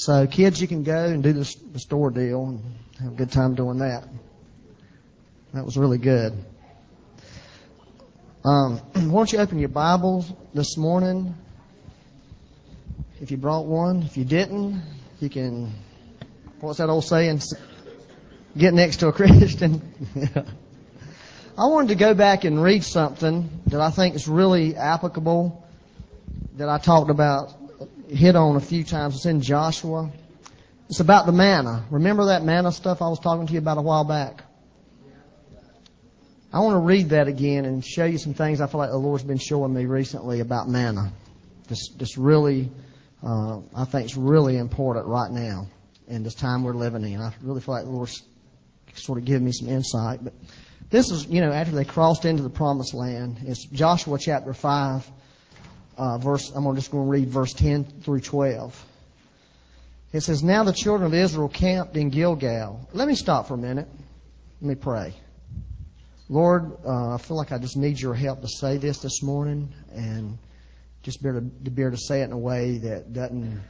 So, kids, you can go and do the, store deal and have a good time doing that. That was really good. Um, why don't you open your Bibles this morning? If you brought one, if you didn't, you can. What's that old saying? Get next to a Christian. I wanted to go back and read something that I think is really applicable that I talked about, hit on a few times. It's in Joshua. It's about the manna. Remember that manna stuff I was talking to you about a while back? I want to read that again and show you some things I feel like the Lord's been showing me recently about manna. This, this really, uh, I think it's really important right now in this time we're living in. I really feel like the Lord's sort of giving me some insight. But this is, you know, after they crossed into the promised land. It's Joshua chapter 5, uh, verse, I'm just going to read verse 10 through 12. It says, Now the children of Israel camped in Gilgal. Let me stop for a minute. Let me pray. Lord, uh, I feel like I just need your help to say this this morning and just be able to, to, be able to say it in a way that doesn't,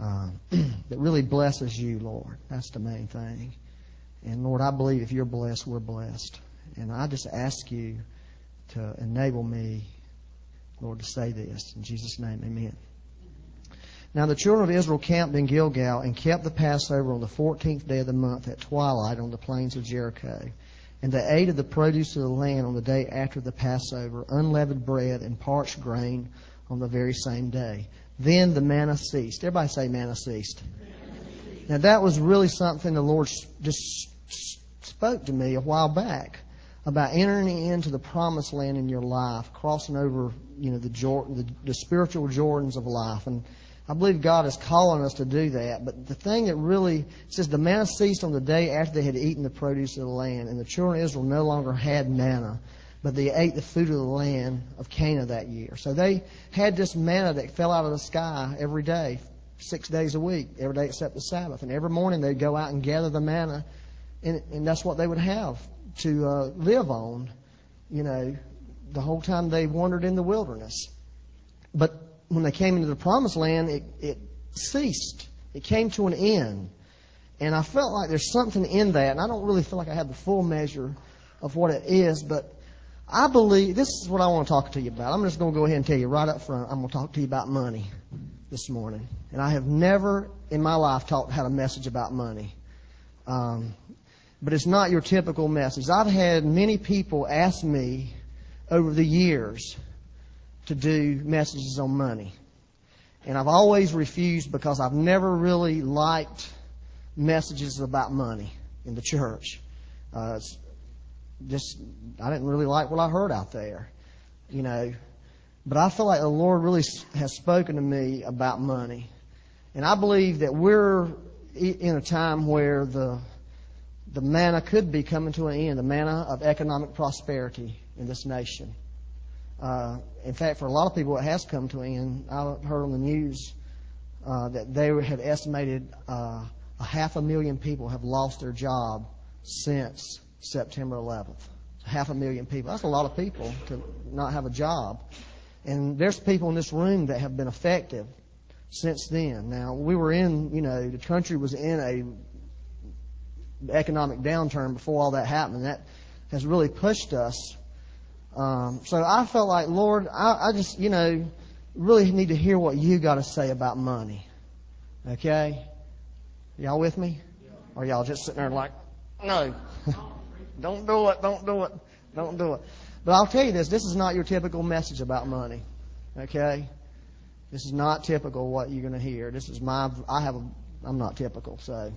uh, that really blesses you, Lord. That's the main thing. And Lord, I believe if you're blessed, we're blessed. And I just ask you to enable me, Lord, to say this. In Jesus' name, amen. Now the children of Israel camped in Gilgal and kept the Passover on the 14th day of the month at twilight on the plains of Jericho. And they ate of the produce of the land on the day after the Passover, unleavened bread and parched grain on the very same day. Then the manna ceased. Everybody say manna ceased. Now that was really something the Lord just spoke to me a while back about entering into the promised land in your life, crossing over, you know, the, the, the spiritual Jordans of life. And I believe God is calling us to do that. But the thing that really says the manna ceased on the day after they had eaten the produce of the land, and the children of Israel no longer had manna, but they ate the food of the land of Canaan that year. So they had this manna that fell out of the sky every day, six days a week, every day except the Sabbath. And every morning they'd go out and gather the manna, and, and that's what they would have to uh, live on, you know, the whole time they wandered in the wilderness. But when they came into the promised land, it, it ceased. It came to an end. And I felt like there's something in that, and I don't really feel like I have the full measure of what it is, but I believe this is what I want to talk to you about. I'm just going to go ahead and tell you right up front. I'm going to talk to you about money this morning, and I have never in my life taught had a message about money. Um, but it's not your typical message. I've had many people ask me over the years to do messages on money. And I've always refused because I've never really liked messages about money in the church. Uh, just, I didn't really like what I heard out there, you know. But I feel like the Lord really has spoken to me about money. And I believe that we're in a time where the the manna could be coming to an end, the manna of economic prosperity in this nation. Uh, in fact, for a lot of people, it has come to an end. I heard on the news uh, that they had estimated uh, a half a million people have lost their job since September 11th. Half a million people. That's a lot of people to not have a job. And there's people in this room that have been affected since then. Now, we were in, you know, the country was in a economic downturn before all that happened. That has really pushed us. Um, so I felt like, Lord, I, I just, you know, really need to hear what you got to say about money. Okay? Y'all with me? Or y'all just sitting there like, no, don't do it, don't do it, don't do it. But I'll tell you this, this is not your typical message about money. Okay? This is not typical what you're going to hear. This is my, I have a, I'm not typical, so.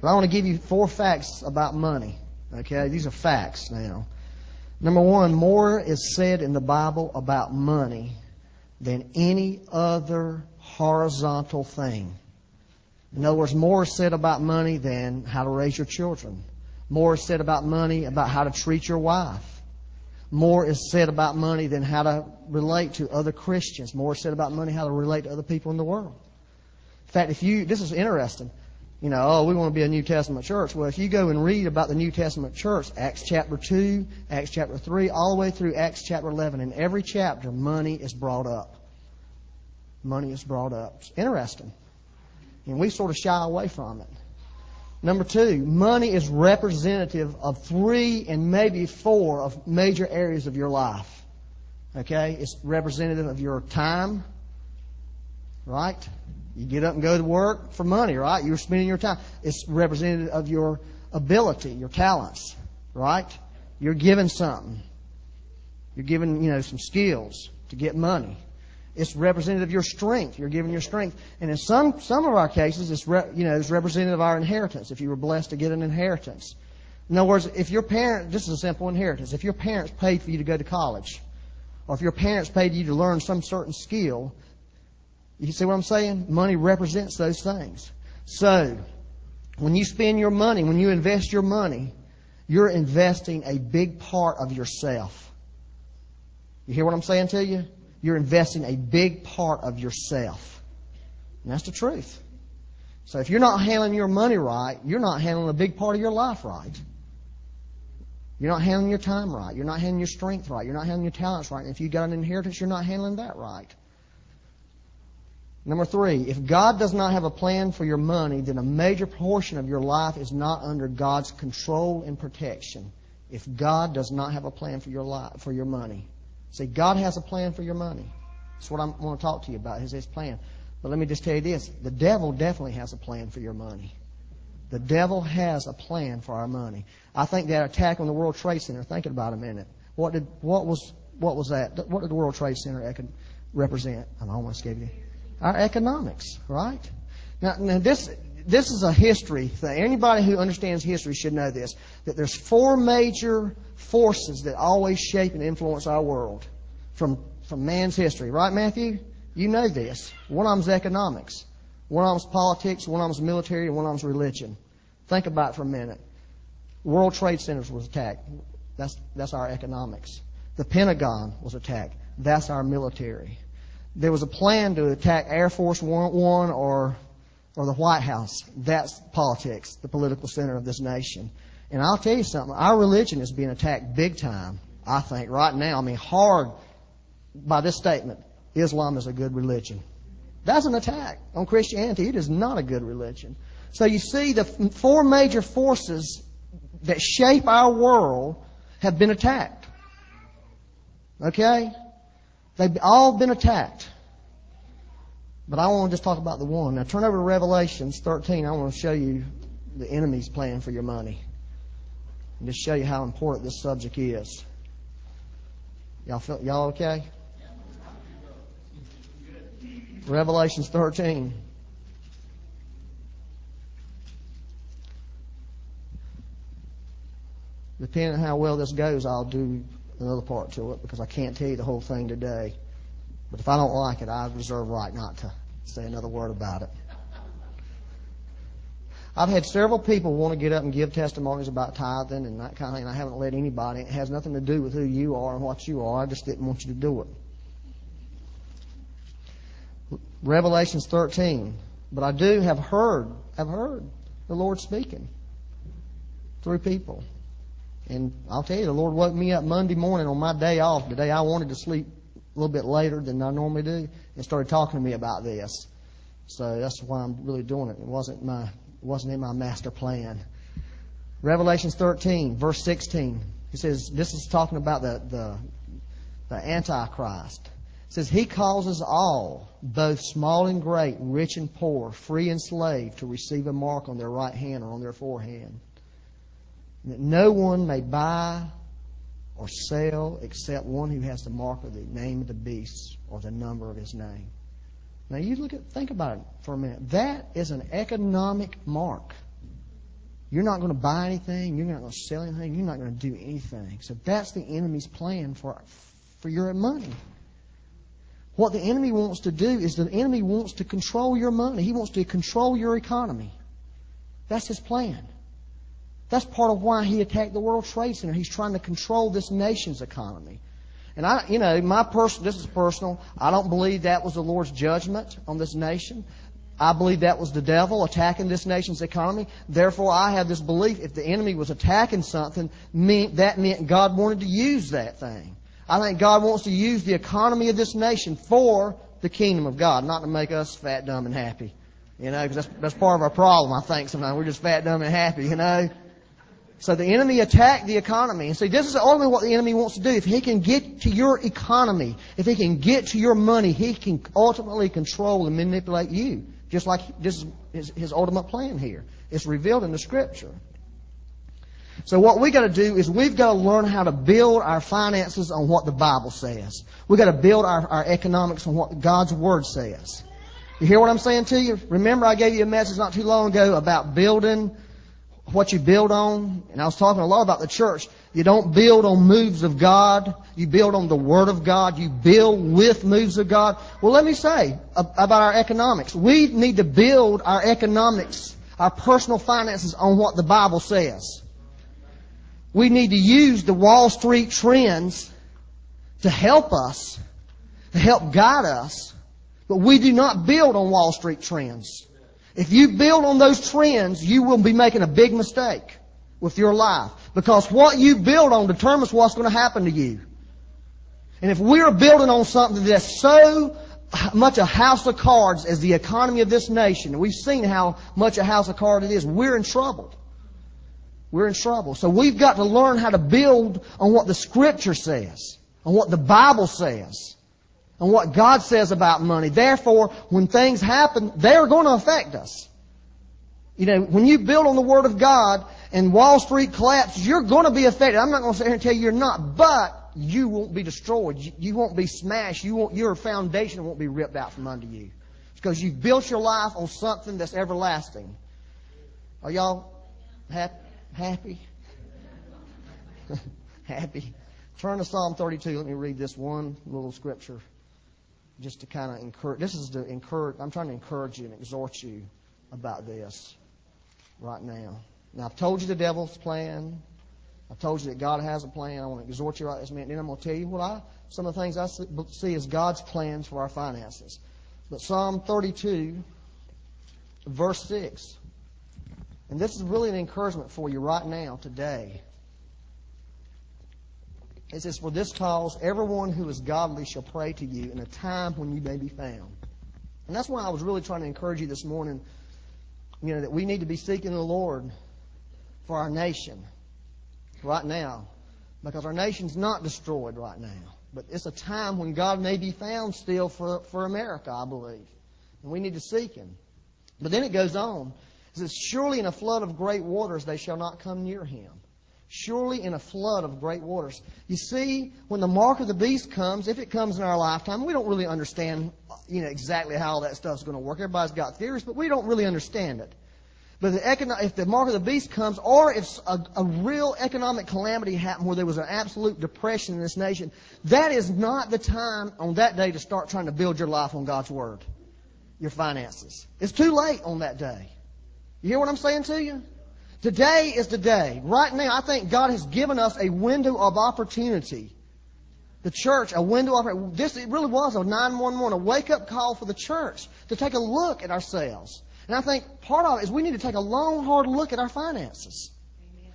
But I want to give you four facts about money. Okay, these are facts now. Number one, more is said in the Bible about money than any other horizontal thing. In other words, more is said about money than how to raise your children. More is said about money about how to treat your wife. More is said about money than how to relate to other Christians. More is said about money how to relate to other people in the world. In fact, if you, this is interesting you know, oh, we want to be a New Testament church. Well, if you go and read about the New Testament church, Acts chapter 2, Acts chapter 3, all the way through Acts chapter 11, in every chapter, money is brought up. Money is brought up. It's interesting. And we sort of shy away from it. Number two, money is representative of three and maybe four of major areas of your life. Okay? It's representative of your time, right? You get up and go to work for money, right? You're spending your time. It's representative of your ability, your talents, right? You're given something. You're given, you know, some skills to get money. It's representative of your strength. You're given your strength. And in some, some of our cases, it's, re, you know, it's representative of our inheritance, if you were blessed to get an inheritance. In other words, if your parent, this is a simple inheritance. If your parents paid for you to go to college, or if your parents paid you to learn some certain skill, you see what I'm saying? Money represents those things. So, when you spend your money, when you invest your money, you're investing a big part of yourself. You hear what I'm saying to you? You're investing a big part of yourself. And that's the truth. So if you're not handling your money right, you're not handling a big part of your life right. You're not handling your time right. You're not handling your strength right. You're not handling your talents right. And if you've got an inheritance, you're not handling that right. Number three, if God does not have a plan for your money, then a major portion of your life is not under God's control and protection. If God does not have a plan for your life, for your money. See, God has a plan for your money. That's what I want to talk to you about, is His plan. But let me just tell you this. The devil definitely has a plan for your money. The devil has a plan for our money. I think that attack on the World Trade Center, thinking about it a minute, what did, what was, what was that? What did the World Trade Center represent? I almost gave you our economics, right? Now, now this, this is a history thing. Anybody who understands history should know this. That there's four major forces that always shape and influence our world from, from man's history. Right, Matthew? You know this. One of them's economics. One of them's politics. One of them's military. And one of them's religion. Think about it for a minute. World Trade Centers was attacked. That's, that's our economics. The Pentagon was attacked. That's our military. There was a plan to attack Air Force One or or the White House. That's politics, the political center of this nation. And I'll tell you something, our religion is being attacked big time, I think, right now. I mean, hard by this statement Islam is a good religion. That's an attack on Christianity. It is not a good religion. So you see, the four major forces that shape our world have been attacked. Okay? They've all been attacked. But I want to just talk about the one. Now turn over to Revelations 13. I want to show you the enemy's plan for your money. And just show you how important this subject is. Y'all feel, y'all okay? Revelations 13. Depending on how well this goes, I'll do another part to it because I can't tell you the whole thing today. But if I don't like it, I reserve right not to say another word about it. I've had several people want to get up and give testimonies about tithing and that kind of thing. I haven't let anybody. It has nothing to do with who you are and what you are. I just didn't want you to do it. Revelations 13. But I do have heard, have heard the Lord speaking through people. And I'll tell you, the Lord woke me up Monday morning on my day off, the day I wanted to sleep a little bit later than I normally do, and started talking to me about this. So that's why I'm really doing it. It wasn't my it wasn't in my master plan. Revelations 13, verse 16. He says this is talking about the the, the Antichrist. It says he causes all, both small and great, rich and poor, free and slave, to receive a mark on their right hand or on their forehead. That no one may buy or sell except one who has the mark of the name of the beast or the number of his name. Now you look at think about it for a minute. That is an economic mark. You're not going to buy anything, you're not going to sell anything, you're not going to do anything. So that's the enemy's plan for for your money. What the enemy wants to do is the enemy wants to control your money. He wants to control your economy. That's his plan. That's part of why he attacked the World Trade Center. He's trying to control this nation's economy. And I, you know, my person, this is personal. I don't believe that was the Lord's judgment on this nation. I believe that was the devil attacking this nation's economy. Therefore, I have this belief if the enemy was attacking something, that meant God wanted to use that thing. I think God wants to use the economy of this nation for the kingdom of God, not to make us fat, dumb, and happy. You know, because that's, that's part of our problem, I think, sometimes. We're just fat, dumb, and happy, you know? So the enemy attacked the economy. And see, this is ultimately what the enemy wants to do. If he can get to your economy, if he can get to your money, he can ultimately control and manipulate you. Just like this is his, his ultimate plan here. It's revealed in the scripture. So what we got to do is we've got to learn how to build our finances on what the Bible says. We've got to build our, our economics on what God's Word says. You hear what I'm saying to you? Remember I gave you a message not too long ago about building what you build on? And I was talking a lot about the church. You don't build on moves of God. You build on the Word of God. You build with moves of God. Well, let me say about our economics. We need to build our economics, our personal finances on what the Bible says. We need to use the Wall Street trends to help us, to help guide us, but we do not build on Wall Street trends. If you build on those trends, you will be making a big mistake with your life. Because what you build on determines what's going to happen to you. And if we're building on something that's so much a house of cards as the economy of this nation, we've seen how much a house of cards it is, we're in trouble. We're in trouble. So we've got to learn how to build on what the Scripture says, on what the Bible says, on what God says about money. Therefore, when things happen, they're going to affect us. You know, when you build on the Word of God and Wall Street collapses, you're going to be affected. I'm not going to sit here and tell you you're not, but you won't be destroyed. You won't be smashed. You won't, your foundation won't be ripped out from under you. Because you've built your life on something that's everlasting. Are y'all happy? Happy? Happy. Turn to Psalm 32. Let me read this one little scripture just to kind of encourage. This is to encourage. I'm trying to encourage you and exhort you about this right now. Now, I've told you the devil's plan. I've told you that God has a plan. I want to exhort you right this minute. Then I'm going to tell you what I, some of the things I see as God's plans for our finances. But Psalm 32, verse 6. And this is really an encouragement for you right now, today. It says, For this cause, everyone who is godly shall pray to you in a time when you may be found. And that's why I was really trying to encourage you this morning, you know, that we need to be seeking the Lord for our nation right now. Because our nation's not destroyed right now. But it's a time when God may be found still for, for America, I believe. And we need to seek Him. But then it goes on. It says, Surely in a flood of great waters they shall not come near him. Surely in a flood of great waters. You see, when the mark of the beast comes, if it comes in our lifetime, we don't really understand, you know, exactly how all that stuff's going to work. Everybody's got theories, but we don't really understand it. But the econo- if the mark of the beast comes, or if a, a real economic calamity happened where there was an absolute depression in this nation, that is not the time on that day to start trying to build your life on God's Word, your finances. It's too late on that day. You hear what I'm saying to you? Today is the day. Right now, I think God has given us a window of opportunity. The church, a window of this it really was a 911, a wake up call for the church to take a look at ourselves. And I think part of it is we need to take a long, hard look at our finances.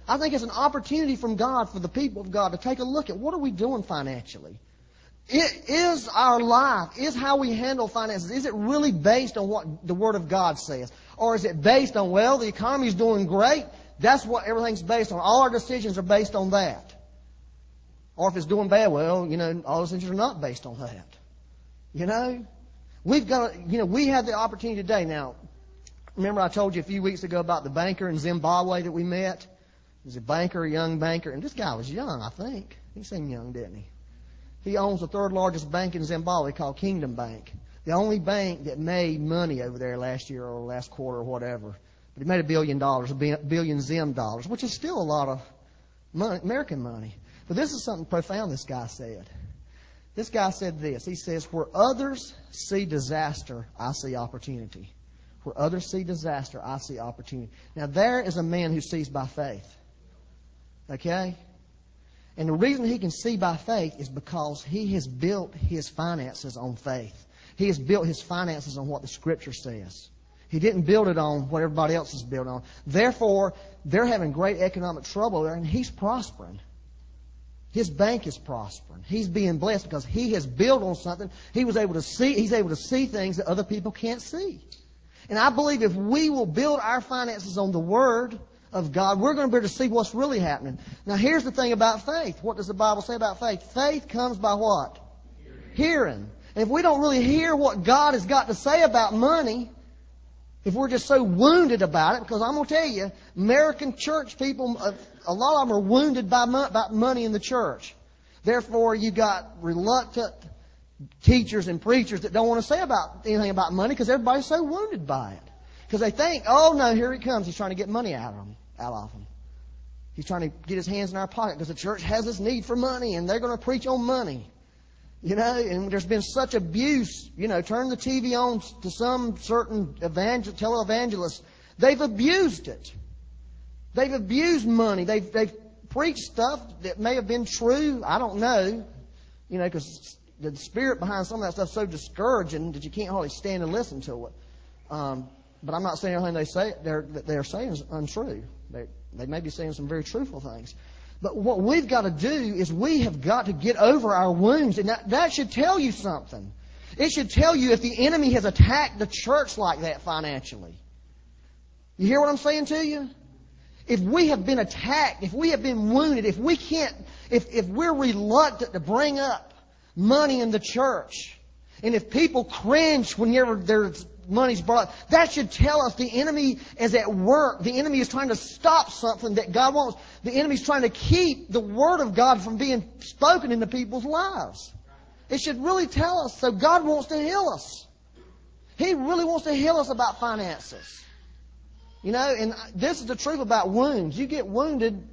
I think it's an opportunity from God for the people of God to take a look at what are we doing financially. It is our life, is how we handle finances, is it really based on what the Word of God says? Or is it based on, well, the economy is doing great, that's what everything's based on. All our decisions are based on that. Or if it's doing bad, well, you know, all those are not based on that. You know? We've got, you know, we have the opportunity today. Now, remember I told you a few weeks ago about the banker in Zimbabwe that we met? He's a banker, a young banker, and this guy was young, I think. He seemed young, didn't he? He owns the third largest bank in Zimbabwe called Kingdom Bank. The only bank that made money over there last year or last quarter or whatever. But he made a billion dollars, a billion Zim dollars, which is still a lot of money, American money. But this is something profound this guy said. This guy said this. He says, Where others see disaster, I see opportunity. Where others see disaster, I see opportunity. Now, there is a man who sees by faith. Okay? And the reason he can see by faith is because he has built his finances on faith. He has built his finances on what the Scripture says. He didn't build it on what everybody else is built on. Therefore, they're having great economic trouble and he's prospering. His bank is prospering. He's being blessed because he has built on something. He was able to see. He's able to see things that other people can't see. And I believe if we will build our finances on the Word of God, we're going to be able to see what's really happening. Now here's the thing about faith. What does the Bible say about faith? Faith comes by what? Hearing. And if we don't really hear what God has got to say about money, if we're just so wounded about it, because I'm going to tell you, American church people, a lot of them are wounded by money in the church. Therefore, you've got reluctant teachers and preachers that don't want to say about anything about money because everybody's so wounded by it. Because they think, oh no, here he comes. He's trying to get money out of them, out of them. He's trying to get his hands in our pocket because the church has this need for money and they're going to preach on money. You know, and there's been such abuse. You know, turn the TV on to some certain evangel- televangelists. They've abused it. They've abused money. They've, they've preached stuff that may have been true. I don't know. You know, because the spirit behind some of that stuff is so discouraging that you can't hardly stand and listen to it. Um, but I'm not saying everything they say they're, they're saying is untrue. They, they may be saying some very truthful things. But what we've got to do is we have got to get over our wounds. And that, that should tell you something. It should tell you if the enemy has attacked the church like that financially. You hear what I'm saying to you? If we have been attacked, if we have been wounded, if we can't, if, if we're reluctant to bring up money in the church, and if people cringe whenever there's money's brought. That should tell us the enemy is at work. The enemy is trying to stop something that God wants. The enemy is trying to keep the Word of God from being spoken into people's lives. It should really tell us. So God wants to heal us. He really wants to heal us about finances. You know, and this is the truth about wounds. You get wounded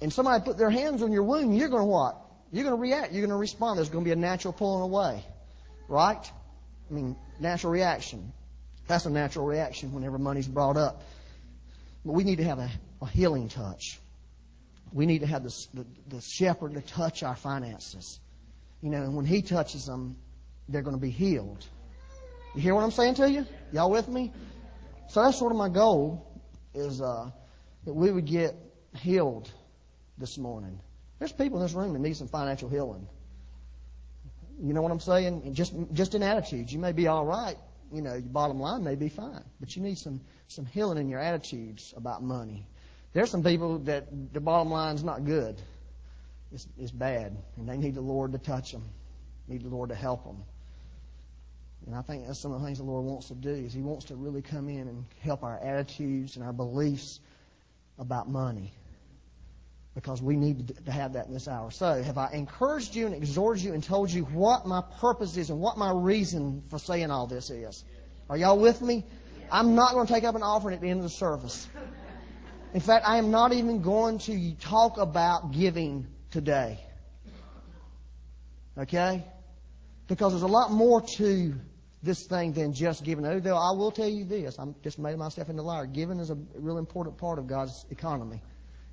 and somebody put their hands on your wound, you're going to what? You're going to react. You're going to respond. There's going to be a natural pulling away. Right? I mean, natural reaction. That's a natural reaction whenever money's brought up. But we need to have a, a healing touch. We need to have the, the, the shepherd to touch our finances. You know, and when he touches them, they're going to be healed. You hear what I'm saying to you? Y'all with me? So that's sort of my goal is uh, that we would get healed this morning. There's people in this room that need some financial healing. You know what I'm saying? Just just in attitudes, you may be all right. You know, your bottom line may be fine, but you need some some healing in your attitudes about money. There's some people that the bottom line's not good. It's, it's bad, and they need the Lord to touch them. Need the Lord to help them. And I think that's some of the things the Lord wants to do is He wants to really come in and help our attitudes and our beliefs about money because we need to have that in this hour. So, have I encouraged you and exhorted you and told you what my purpose is and what my reason for saying all this is? Are y'all with me? I'm not going to take up an offering at the end of the service. In fact, I am not even going to talk about giving today. Okay? Because there's a lot more to this thing than just giving. Though I will tell you this, I'm just made myself into a liar. Giving is a real important part of God's economy.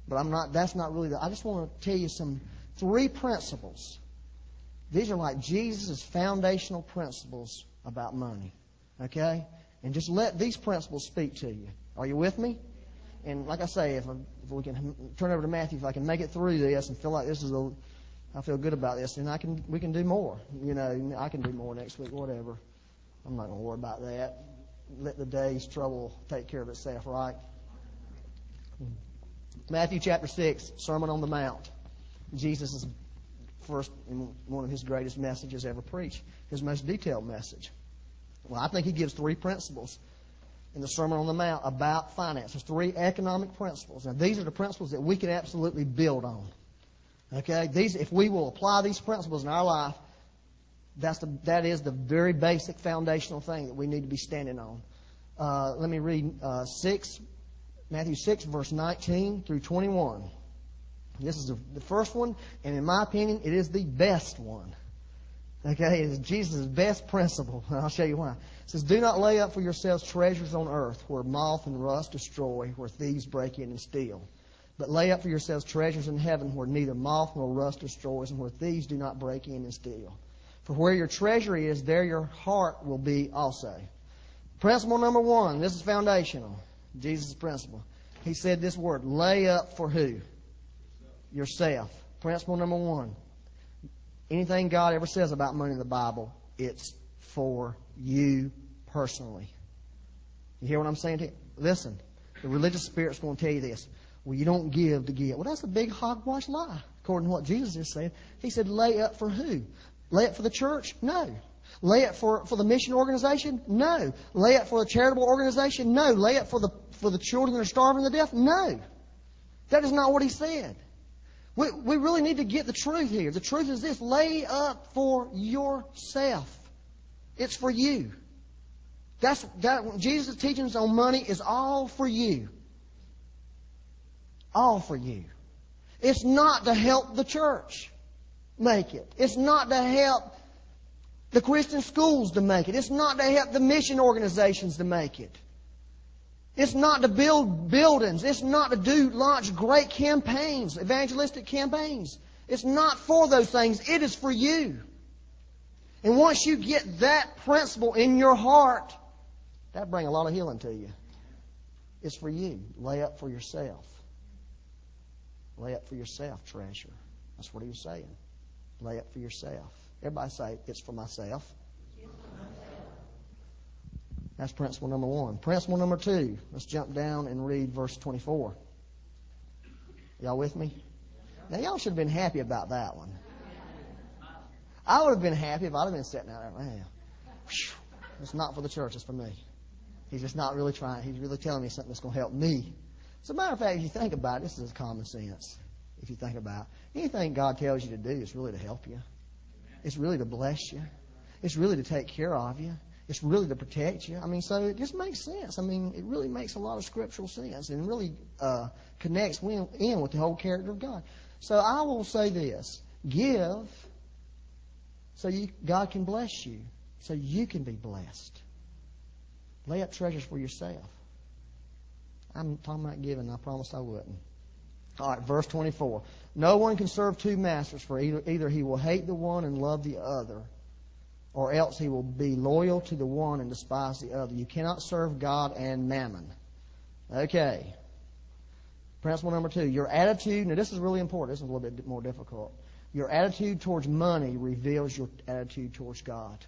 But I'm not, that's not really the, I just want to tell you some three principles. These are like Jesus' foundational principles about money. Okay? And just let these principles speak to you. Are you with me? And like I say, if, I, if we can turn over to Matthew, if I can make it through this and feel like this is a, I feel good about this, then I can, we can do more. You know, I can do more next week, whatever. I'm not going to worry about that. Let the day's trouble take care of itself, right? Matthew chapter 6, Sermon on the Mount. Jesus is first one of his greatest messages ever preached, his most detailed message. Well, I think he gives three principles in the Sermon on the Mount about finance. There's three economic principles. Now, these are the principles that we can absolutely build on. Okay? These, if we will apply these principles in our life, that's the, that is the very basic foundational thing that we need to be standing on. Uh, let me read uh, 6, Matthew 6, verse 19 through 21. This is the, first one, and in my opinion, it is the best one. Okay, it is Jesus' best principle. I'll show you why. It says, Do not lay up for yourselves treasures on earth where moth and rust destroy, where thieves break in and steal. But lay up for yourselves treasures in heaven where neither moth nor rust destroys, and where thieves do not break in and steal. For where your treasure is, there your heart will be also. Principle number one, this is foundational. Jesus' principle. He said this word, lay up for who? Yourself. Principle number one. Anything God ever says about money in the Bible, it's for you personally. You hear what I'm saying to you? Listen, the religious spirit's going to tell you this. Well, you don't give to give. Well, that's a big hogwash lie, according to what Jesus is saying. He said, lay up for who? Lay up for the church? No. Lay it for, for the mission organization? No. Lay it for the charitable organization? No. Lay it for the, for the children that are starving to death? No. That is not what he said. We, we really need to get the truth here. The truth is this lay up for yourself. It's for you. That's that Jesus' teachings on money is all for you. All for you. It's not to help the church make it. It's not to help the Christian schools to make it. It's not to help the mission organizations to make it. It's not to build buildings. It's not to do launch great campaigns, evangelistic campaigns. It's not for those things. It is for you. And once you get that principle in your heart, that'll bring a lot of healing to you. It's for you. Lay up for yourself. Lay up for yourself, treasure. That's what he was saying. Lay up for yourself. Everybody say, it's for myself. That's principle number one. Principle number two. Let's jump down and read verse 24. Y'all with me? Now, y'all should have been happy about that one. I would have been happy if I'd have been sitting out there. Man, it's not for the church, it's for me. He's just not really trying. He's really telling me something that's going to help me. As a matter of fact, if you think about it, this is common sense. If you think about it. anything God tells you to do, is really to help you. It's really to bless you. It's really to take care of you. It's really to protect you. I mean, so it just makes sense. I mean, it really makes a lot of scriptural sense and really uh, connects in with the whole character of God. So I will say this: give, so you, God can bless you, so you can be blessed. Lay up treasures for yourself. I'm talking about giving. I promised I wouldn't. All right, verse 24. No one can serve two masters, for either, either he will hate the one and love the other, or else he will be loyal to the one and despise the other. You cannot serve God and mammon. Okay. Principle number two. Your attitude, now this is really important. This is a little bit more difficult. Your attitude towards money reveals your attitude towards God.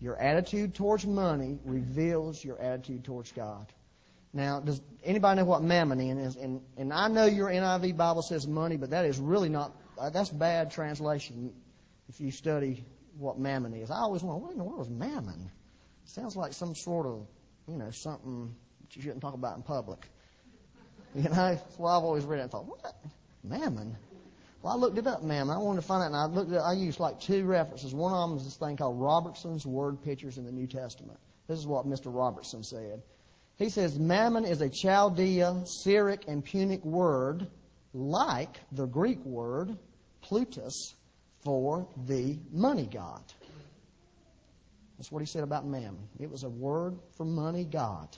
Your attitude towards money reveals your attitude towards God. Now, does anybody know what mammon is? And, and I know your NIV Bible says money, but that is really not, uh, that's bad translation if you study what mammon is. I always wonder, what in the world is mammon? Sounds like some sort of, you know, something that you shouldn't talk about in public. You know, that's why I've always read it and thought, what? Mammon? Well, I looked it up, mammon. I wanted to find out, and I looked at, I used like two references. One of them is this thing called Robertson's Word Pictures in the New Testament. This is what Mr. Robertson said. He says Mammon is a Chaldea, Syriac, and Punic word like the Greek word Plutus for the money god. That's what he said about Mammon. It was a word for money god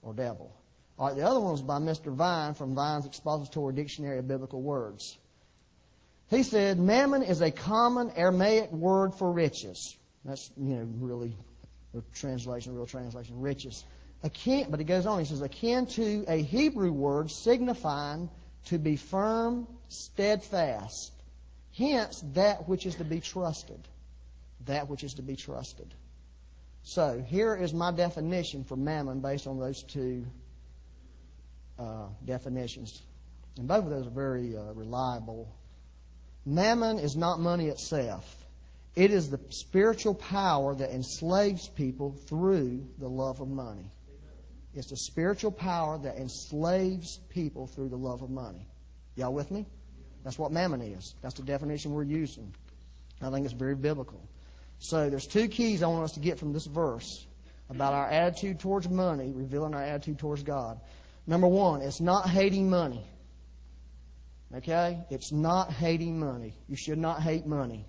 or devil. All right, the other one was by Mr. Vine from Vine's Expository Dictionary of Biblical Words. He said Mammon is a common Aramaic word for riches. That's, you know, really a translation, real translation, riches akin, but he goes on, he says, akin to a Hebrew word signifying to be firm, steadfast. Hence, that which is to be trusted. That which is to be trusted. So, here is my definition for mammon based on those two uh, definitions. And both of those are very uh, reliable. Mammon is not money itself. It is the spiritual power that enslaves people through the love of money. It's the spiritual power that enslaves people through the love of money. Y'all with me? That's what mammon is. That's the definition we're using. I think it's very biblical. So there's two keys I want us to get from this verse about our attitude towards money, revealing our attitude towards God. Number one, it's not hating money. Okay? It's not hating money. You should not hate money.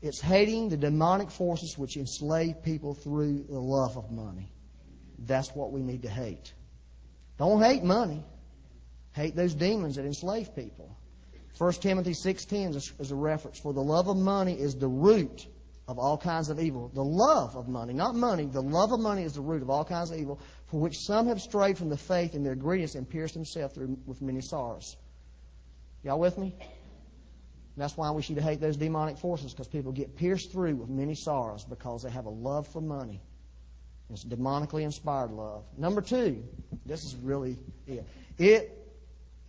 It's hating the demonic forces which enslave people through the love of money. That's what we need to hate. Don't hate money. Hate those demons that enslave people. 1 Timothy 6.10 is a reference. For the love of money is the root of all kinds of evil. The love of money, not money, the love of money is the root of all kinds of evil, for which some have strayed from the faith in their greediness and pierced themselves through with many sorrows. Y'all with me? that's why we should hate those demonic forces, because people get pierced through with many sorrows because they have a love for money. It's demonically inspired love. Number two, this is really it. It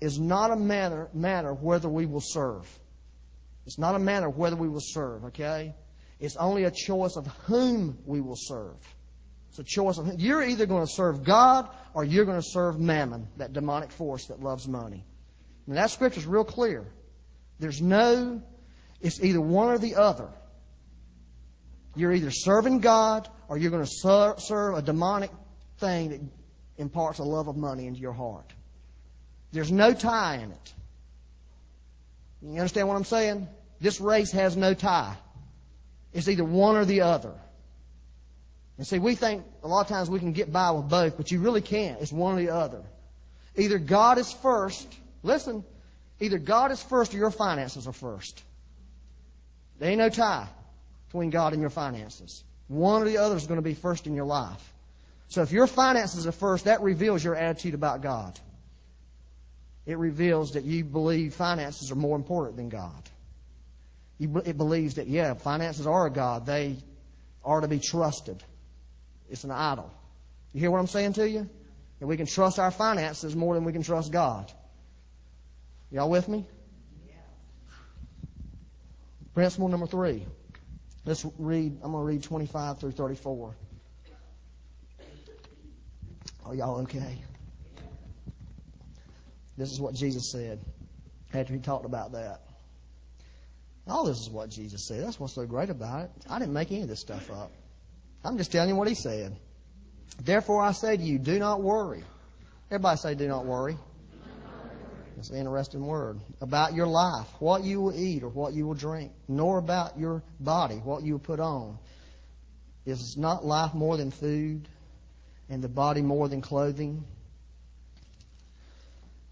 is not a matter, matter whether we will serve. It's not a matter whether we will serve, okay? It's only a choice of whom we will serve. It's a choice of you're either going to serve God or you're going to serve Mammon, that demonic force that loves money. And that scripture is real clear. There's no, it's either one or the other. You're either serving God or you're going to serve a demonic thing that imparts a love of money into your heart. There's no tie in it. You understand what I'm saying? This race has no tie. It's either one or the other. And see, we think a lot of times we can get by with both, but you really can't. It's one or the other. Either God is first, listen, either God is first or your finances are first. There ain't no tie between God and your finances. One or the other is going to be first in your life. So if your finances are first, that reveals your attitude about God. It reveals that you believe finances are more important than God. It believes that, yeah, finances are a God. They are to be trusted. It's an idol. You hear what I'm saying to you? That we can trust our finances more than we can trust God. Y'all with me? Principle number three. Let's read, I'm going to read 25 through 34. Are y'all okay? This is what Jesus said after he talked about that. All this is what Jesus said. That's what's so great about it. I didn't make any of this stuff up. I'm just telling you what he said. Therefore I say to you, do not worry. Everybody say, do not worry. That's an interesting word. About your life, what you will eat or what you will drink, nor about your body, what you will put on. Is not life more than food, and the body more than clothing?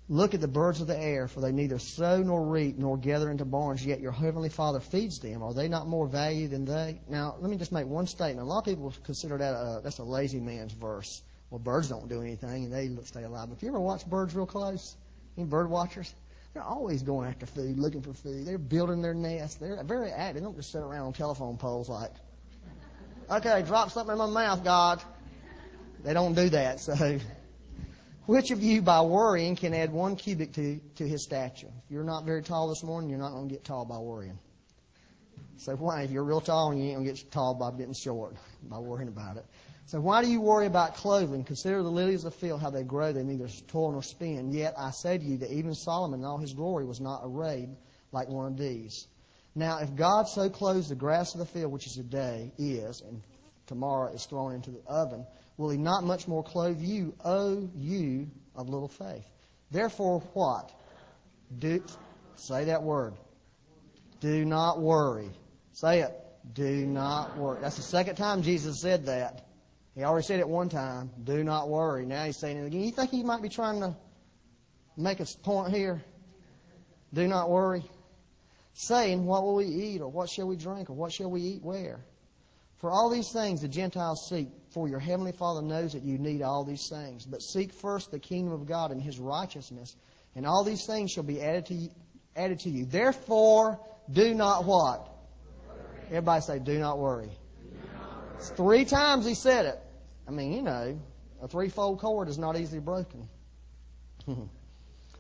Look at the birds of the air, for they neither sow nor reap nor gather into barns, yet your heavenly Father feeds them. Are they not more valued than they? Now, let me just make one statement. A lot of people consider that a, that's a lazy man's verse. Well, birds don't do anything and they stay alive. But If you ever watch birds real close, any bird watchers, they're always going after food, looking for food. They're building their nest. They're very active. They don't just sit around on telephone poles like, okay, drop something in my mouth, God. They don't do that. So which of you, by worrying, can add one cubit to, to his stature? If you're not very tall this morning, you're not going to get tall by worrying. So why? If you're real tall, you ain't going to get tall by getting short, by worrying about it. So why do you worry about clothing? Consider the lilies of the field, how they grow. They neither toil nor spin. Yet I say to you that even Solomon in all his glory was not arrayed like one of these. Now, if God so clothes the grass of the field, which is today, is, and tomorrow is thrown into the oven, will he not much more clothe you, O you of little faith? Therefore, what? Do, say that word. Do not worry. Say it. Do not worry. That's the second time Jesus said that. He already said it one time. Do not worry. Now he's saying it again. You think he might be trying to make a point here? Do not worry. Saying, what will we eat, or what shall we drink, or what shall we eat where? For all these things the Gentiles seek, for your heavenly Father knows that you need all these things. But seek first the kingdom of God and his righteousness, and all these things shall be added to you. Added to you. Therefore, do not what? Everybody say, do not worry. Do not worry. Three times he said it. I mean, you know, a threefold cord is not easily broken.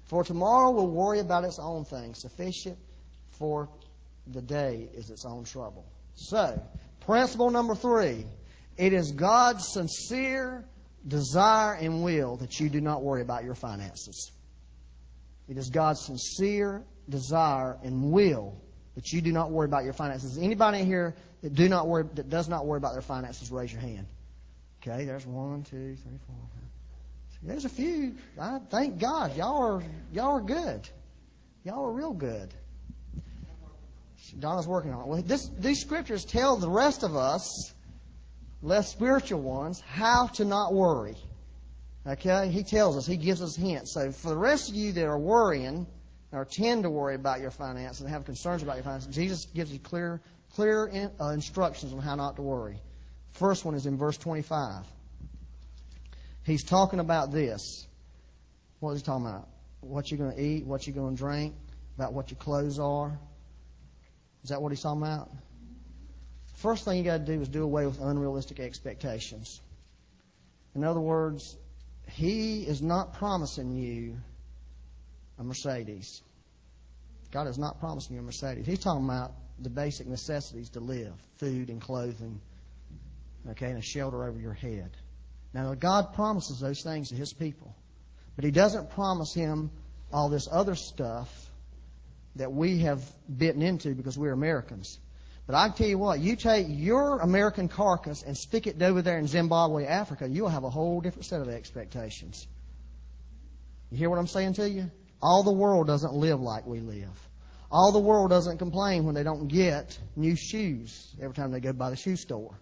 for tomorrow will worry about its own things. Sufficient for the day is its own trouble. So, Principle number three it is God's sincere desire and will that you do not worry about your finances. It is God's sincere desire and will that you do not worry about your finances. Anybody here that do not worry that does not worry about their finances, raise your hand. Okay, there's one, two, three, four. There's a few. I thank God. Y'all are y'all are good. Y'all are real good. Donna's working on it. Well, this, these scriptures tell the rest of us, less spiritual ones, how to not worry. Okay? He tells us, he gives us hints. So for the rest of you that are worrying, or tend to worry about your finances and have concerns about your finances, Jesus gives you clear, clear uh, instructions on how not to worry. First one is in verse 25. He's talking about this. What is he talking about? What you're going to eat, what you're going to drink, about what your clothes are. Is that what he's talking about? First thing you got to do is do away with unrealistic expectations. In other words, He is not promising you a Mercedes. God is not promising you a Mercedes. He's talking about the basic necessities to live food and clothing, okay, and a shelter over your head. Now, God promises those things to His people, but He doesn't promise Him all this other stuff that we have bitten into because we're Americans. But I tell you what, you take your American carcass and stick it over there in Zimbabwe, Africa, you'll have a whole different set of expectations. You hear what I'm saying to you? All the world doesn't live like we live. All the world doesn't complain when they don't get new shoes every time they go by the shoe store.